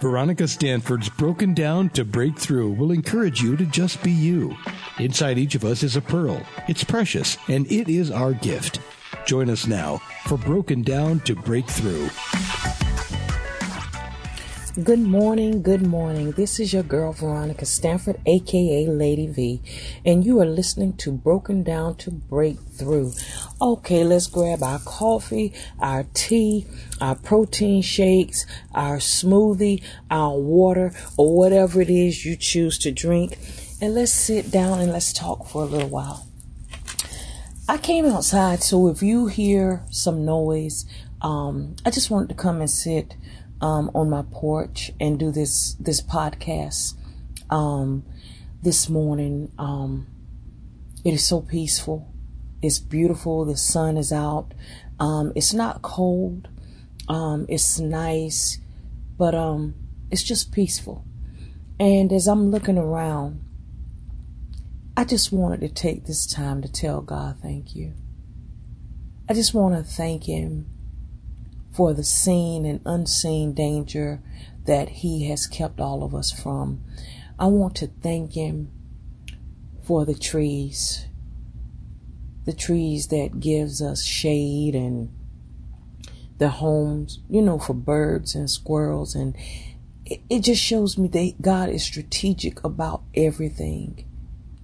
Veronica Stanford's Broken Down to Breakthrough will encourage you to just be you. Inside each of us is a pearl. It's precious, and it is our gift. Join us now for Broken Down to Breakthrough. Good morning, good morning. This is your girl Veronica Stanford, aka Lady V, and you are listening to Broken Down to Breakthrough. Okay, let's grab our coffee, our tea, our protein shakes, our smoothie, our water, or whatever it is you choose to drink, and let's sit down and let's talk for a little while. I came outside, so if you hear some noise, um, I just wanted to come and sit um, on my porch and do this this podcast um, this morning. Um, it is so peaceful. It's beautiful. The sun is out. Um, it's not cold. Um, it's nice, but um, it's just peaceful. And as I'm looking around, I just wanted to take this time to tell God thank you. I just want to thank Him for the seen and unseen danger that He has kept all of us from. I want to thank Him for the trees, the trees that gives us shade and the homes, you know, for birds and squirrels. And it, it just shows me that God is strategic about everything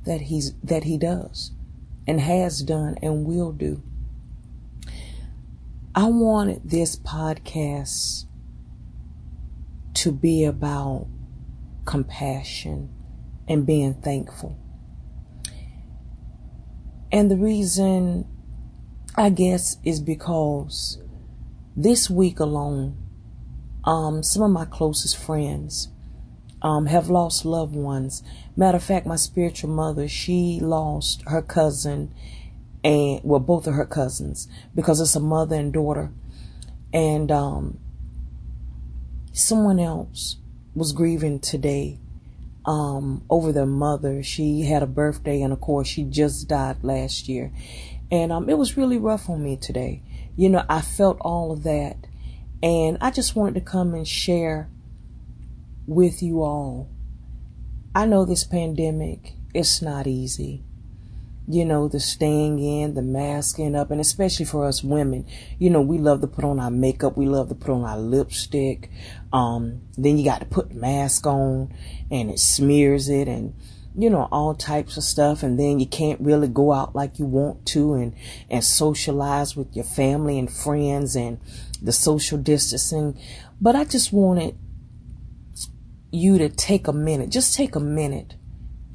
that He's, that He does and has done and will do. I wanted this podcast to be about compassion and being thankful. And the reason, I guess, is because this week alone, um, some of my closest friends um, have lost loved ones. Matter of fact, my spiritual mother, she lost her cousin and well, both of her cousins because it's a mother and daughter, and um, someone else was grieving today um, over their mother. She had a birthday, and of course, she just died last year, and um, it was really rough on me today. You know, I felt all of that, and I just wanted to come and share with you all. I know this pandemic, it's not easy you know, the staying in, the masking up, and especially for us women, you know, we love to put on our makeup, we love to put on our lipstick. Um, then you got to put the mask on and it smears it and, you know, all types of stuff. And then you can't really go out like you want to and, and socialize with your family and friends and the social distancing. But I just wanted you to take a minute, just take a minute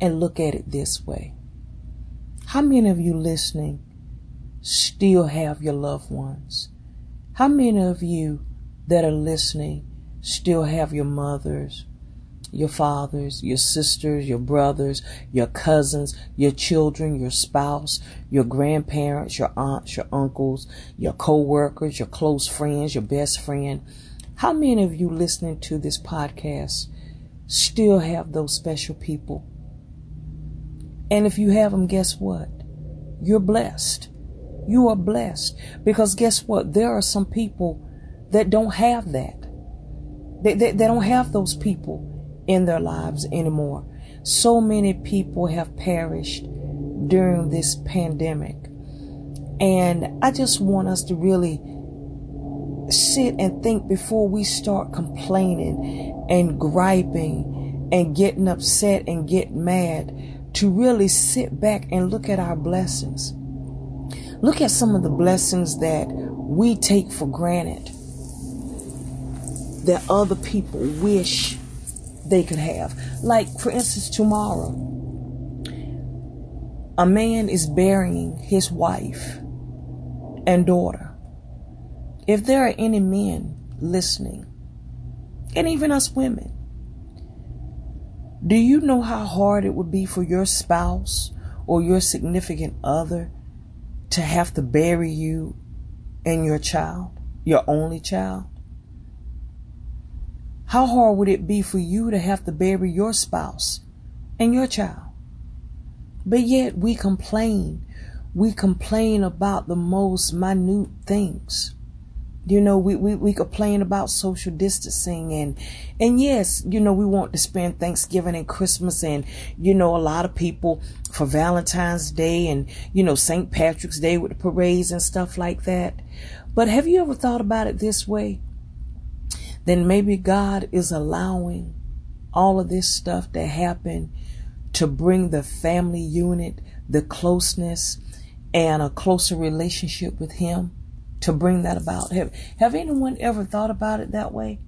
and look at it this way how many of you listening still have your loved ones? How many of you that are listening still have your mothers, your fathers, your sisters, your brothers, your cousins, your children, your spouse, your grandparents, your aunts, your uncles, your co-workers, your close friends, your best friend? How many of you listening to this podcast still have those special people and if you have them, guess what? You're blessed. You are blessed. Because guess what? There are some people that don't have that. They, they, they don't have those people in their lives anymore. So many people have perished during this pandemic. And I just want us to really sit and think before we start complaining and griping and getting upset and get mad to really sit back and look at our blessings. Look at some of the blessings that we take for granted that other people wish they could have. Like, for instance, tomorrow, a man is burying his wife and daughter. If there are any men listening, and even us women, do you know how hard it would be for your spouse or your significant other to have to bury you and your child, your only child? How hard would it be for you to have to bury your spouse and your child? But yet we complain. We complain about the most minute things. You know, we, we, we complain about social distancing and, and yes, you know, we want to spend Thanksgiving and Christmas and, you know, a lot of people for Valentine's Day and, you know, St. Patrick's Day with the parades and stuff like that. But have you ever thought about it this way? Then maybe God is allowing all of this stuff to happen to bring the family unit, the closeness, and a closer relationship with Him to bring that about. Have, have anyone ever thought about it that way?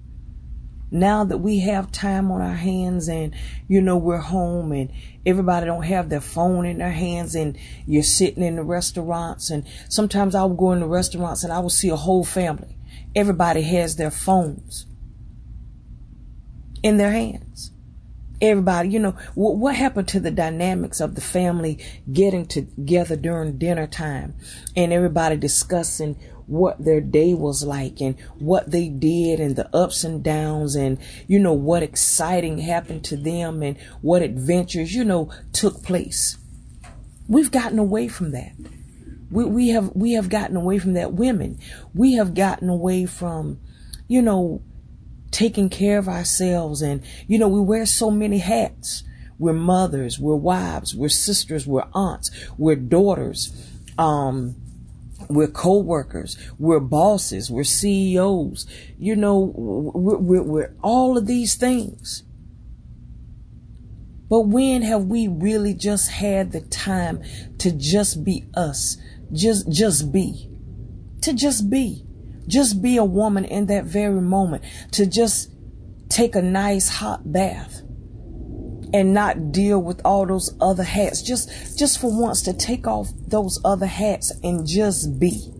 Now that we have time on our hands and, you know, we're home and everybody don't have their phone in their hands and you're sitting in the restaurants and sometimes I will go in the restaurants and I will see a whole family. Everybody has their phones in their hands everybody, you know, what, what happened to the dynamics of the family getting together during dinner time and everybody discussing what their day was like and what they did and the ups and downs and, you know, what exciting happened to them and what adventures, you know, took place. We've gotten away from that. We, we have, we have gotten away from that. Women, we have gotten away from, you know, taking care of ourselves. And, you know, we wear so many hats. We're mothers, we're wives, we're sisters, we're aunts, we're daughters, um, we're co-workers, we're bosses, we're CEOs, you know, we're, we're, we're all of these things. But when have we really just had the time to just be us? Just, just be. To just be. Just be a woman in that very moment. To just take a nice hot bath and not deal with all those other hats. Just, just for once to take off those other hats and just be.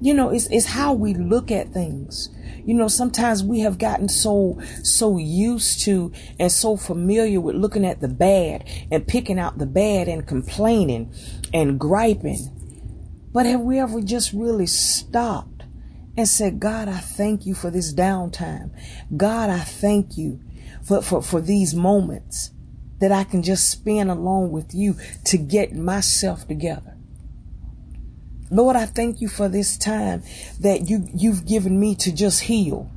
You know, it's, it's how we look at things. You know, sometimes we have gotten so, so used to and so familiar with looking at the bad and picking out the bad and complaining and griping but have we ever just really stopped and said, God, I thank you for this downtime. God, I thank you for, for, for these moments that I can just spend along with you to get myself together. Lord, I thank you for this time that you, you've given me to just heal,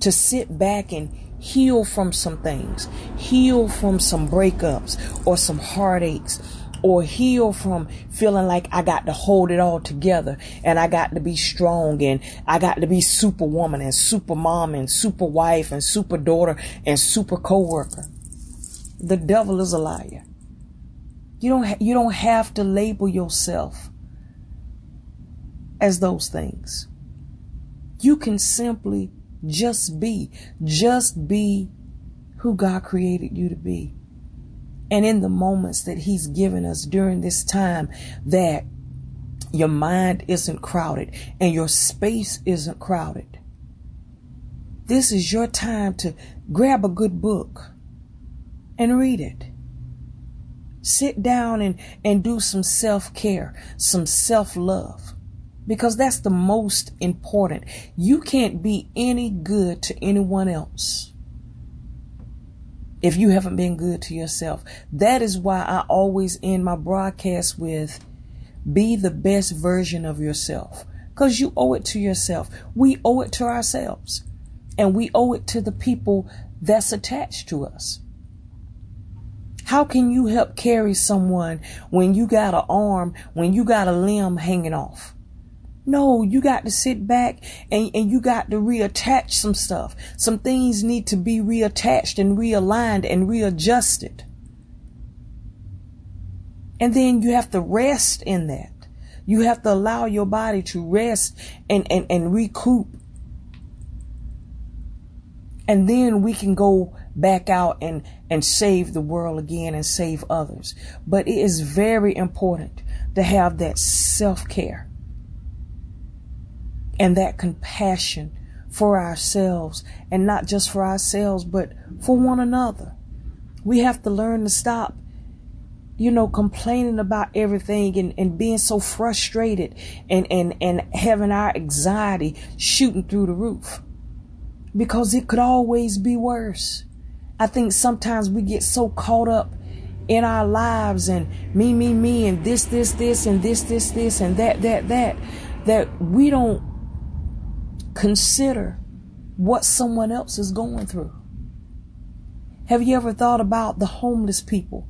to sit back and heal from some things, heal from some breakups or some heartaches or heal from feeling like I got to hold it all together and I got to be strong and I got to be superwoman and super mom and super wife and super daughter and super coworker. The devil is a liar. You don't ha- you don't have to label yourself as those things. You can simply just be, just be who God created you to be and in the moments that He's given us during this time that your mind isn't crowded and your space isn't crowded. This is your time to grab a good book and read it. Sit down and, and do some self care, some self love, because that's the most important. You can't be any good to anyone else if you haven't been good to yourself. That is why I always end my broadcast with be the best version of yourself because you owe it to yourself. We owe it to ourselves and we owe it to the people that's attached to us. How can you help carry someone when you got an arm, when you got a limb hanging off? No, you got to sit back and, and you got to reattach some stuff. Some things need to be reattached and realigned and readjusted. And then you have to rest in that. You have to allow your body to rest and, and, and recoup. And then we can go back out and, and save the world again and save others. But it is very important to have that self care and that compassion for ourselves and not just for ourselves, but for one another. We have to learn to stop, you know, complaining about everything and, and being so frustrated and, and, and having our anxiety shooting through the roof because it could always be worse. I think sometimes we get so caught up in our lives and me, me, me, and this, this, this, and this, this, this, and that, that, that, that we don't consider what someone else is going through. Have you ever thought about the homeless people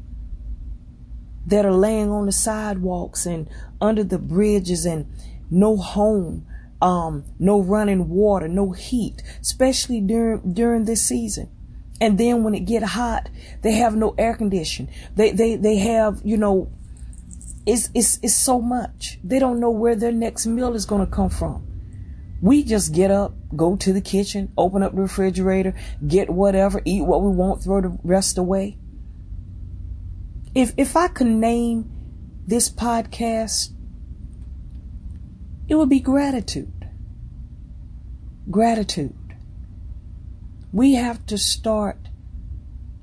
that are laying on the sidewalks and under the bridges and no home, um, no running water, no heat, especially during during this season. And then when it get hot, they have no air condition. They they they have you know, it's it's it's so much. They don't know where their next meal is gonna come from. We just get up, go to the kitchen, open up the refrigerator, get whatever, eat what we want, throw the rest away. If if I could name this podcast it would be gratitude. Gratitude. We have to start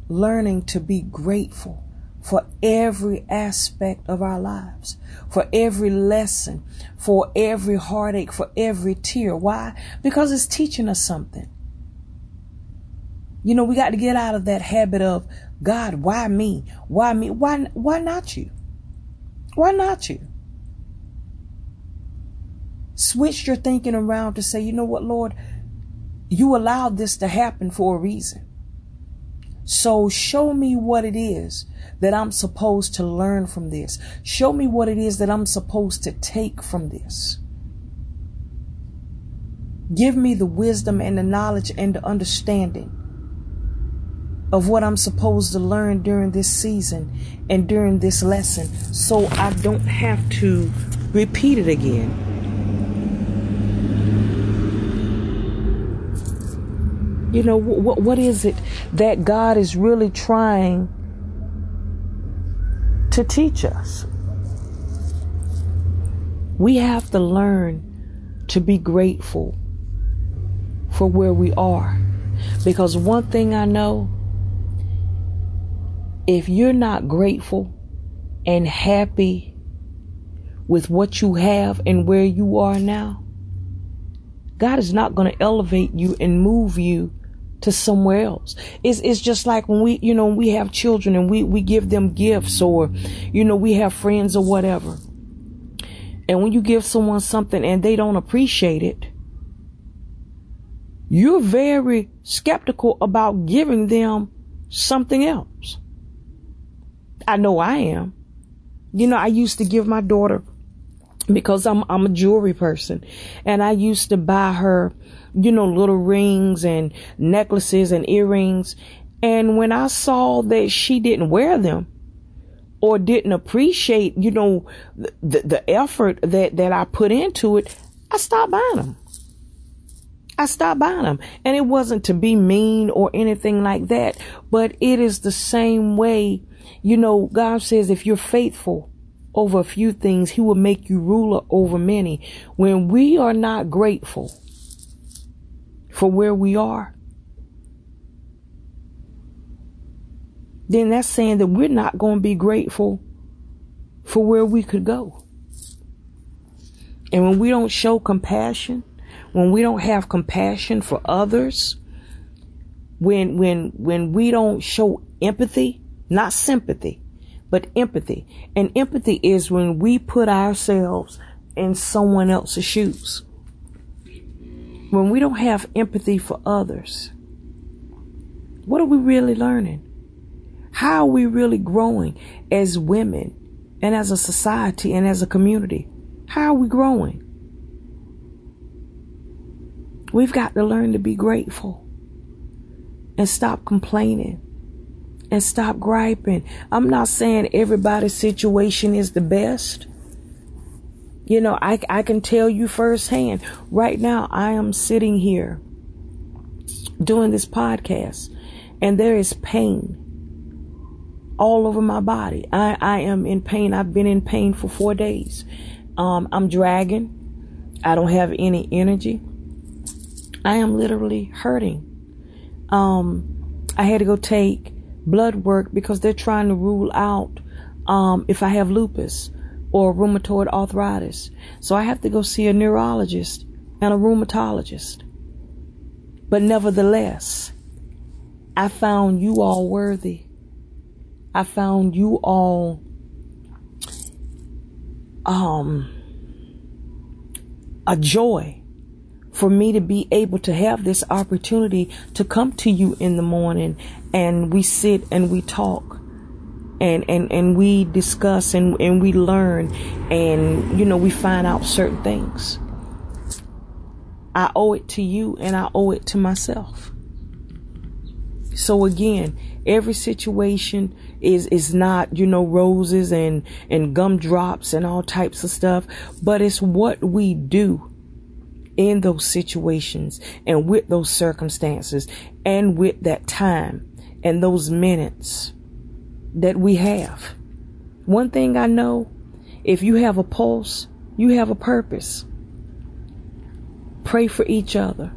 learning to be grateful for every aspect of our lives, for every lesson, for every heartache, for every tear. Why? Because it's teaching us something. You know, we got to get out of that habit of God, why me? Why me? Why why not you? Why not you? Switch your thinking around to say, you know what, Lord, you allowed this to happen for a reason. So show me what it is that I'm supposed to learn from this. Show me what it is that I'm supposed to take from this. Give me the wisdom and the knowledge and the understanding of what I'm supposed to learn during this season and during this lesson so I don't have to repeat it again. You know, what, what is it that God is really trying to teach us? We have to learn to be grateful for where we are. Because one thing I know, if you're not grateful and happy with what you have and where you are now, God is not going to elevate you and move you to somewhere else. It's, it's just like when we, you know, we have children and we, we give them gifts or, you know, we have friends or whatever. And when you give someone something and they don't appreciate it, you're very skeptical about giving them something else. I know I am. You know, I used to give my daughter because I'm I'm a jewelry person. And I used to buy her you know little rings and necklaces and earrings. And when I saw that she didn't wear them or didn't appreciate you know the the effort that that I put into it I stopped buying them. I stopped buying them. And it wasn't to be mean or anything like that but it is the same way you know God says if you're faithful over a few things, he will make you ruler over many. When we are not grateful for where we are, then that's saying that we're not going to be grateful for where we could go. And when we don't show compassion, when we don't have compassion for others, when when when we don't show empathy, not sympathy, but empathy. And empathy is when we put ourselves in someone else's shoes. When we don't have empathy for others, what are we really learning? How are we really growing as women and as a society and as a community? How are we growing? We've got to learn to be grateful and stop complaining and stop griping. I'm not saying everybody's situation is the best. You know, I, I can tell you firsthand. Right now, I am sitting here doing this podcast, and there is pain all over my body. I, I am in pain. I've been in pain for four days. Um, I'm dragging. I don't have any energy. I am literally hurting. Um, I had to go take blood work because they're trying to rule out um, if I have lupus or rheumatoid arthritis. So I have to go see a neurologist and a rheumatologist. But nevertheless, I found you all worthy. I found you all um a joy for me to be able to have this opportunity to come to you in the morning and we sit and we talk and and and we discuss and and we learn and you know we find out certain things. I owe it to you and I owe it to myself. So again every situation is is not you know roses and and gumdrops and all types of stuff but it's what we do in those situations and with those circumstances and with that time and those minutes that we have. One thing I know if you have a pulse, you have a purpose. Pray for each other.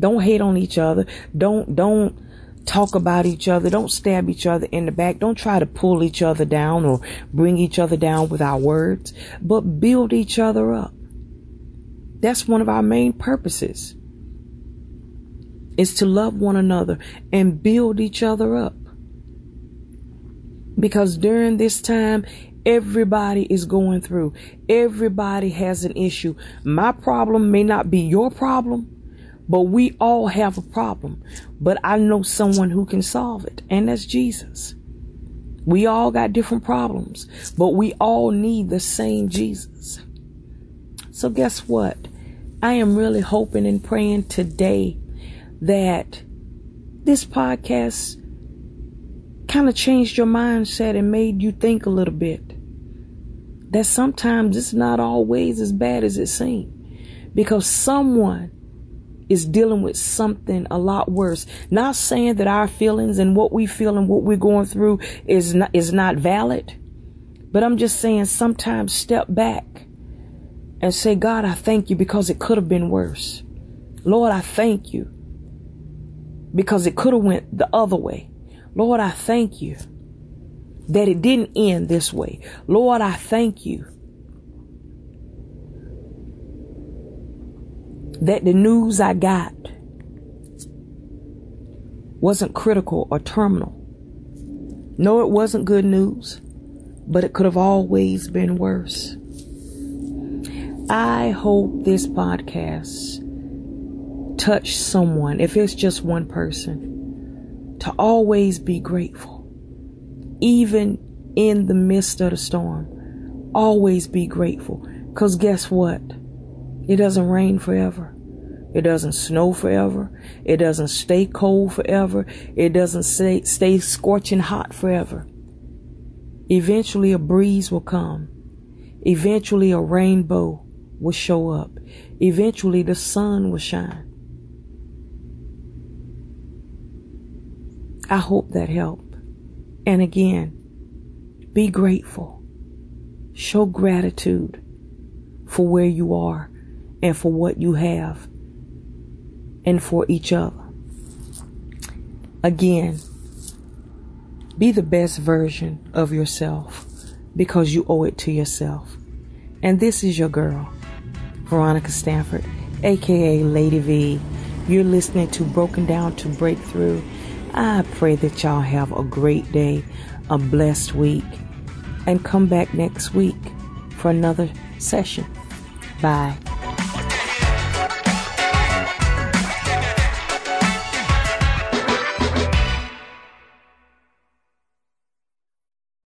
Don't hate on each other. Don't don't talk about each other. Don't stab each other in the back. Don't try to pull each other down or bring each other down with our words, but build each other up. That's one of our main purposes is to love one another and build each other up. Because during this time, everybody is going through. Everybody has an issue. My problem may not be your problem, but we all have a problem. But I know someone who can solve it, and that's Jesus. We all got different problems, but we all need the same Jesus. So guess what? I am really hoping and praying today that this podcast kind of changed your mindset and made you think a little bit. That sometimes it's not always as bad as it seems because someone is dealing with something a lot worse. Not saying that our feelings and what we feel and what we're going through is not, is not valid, but I'm just saying sometimes step back and say, God, I thank you because it could have been worse. Lord, I thank you because it could have went the other way. Lord, I thank you that it didn't end this way. Lord, I thank you that the news I got wasn't critical or terminal. No, it wasn't good news, but it could have always been worse. I hope this podcast touched someone, if it's just one person, to always be grateful. Even in the midst of the storm, always be grateful. Because guess what? It doesn't rain forever. It doesn't snow forever. It doesn't stay cold forever. It doesn't stay, stay scorching hot forever. Eventually, a breeze will come. Eventually, a rainbow will show up. Eventually, the sun will shine. I hope that helped. And again, be grateful. Show gratitude for where you are and for what you have and for each other. Again, be the best version of yourself because you owe it to yourself. And this is your girl, Veronica Stanford, aka Lady V. You're listening to Broken Down to Breakthrough. I pray that y'all have a great day, a blessed week, and come back next week for another session. Bye.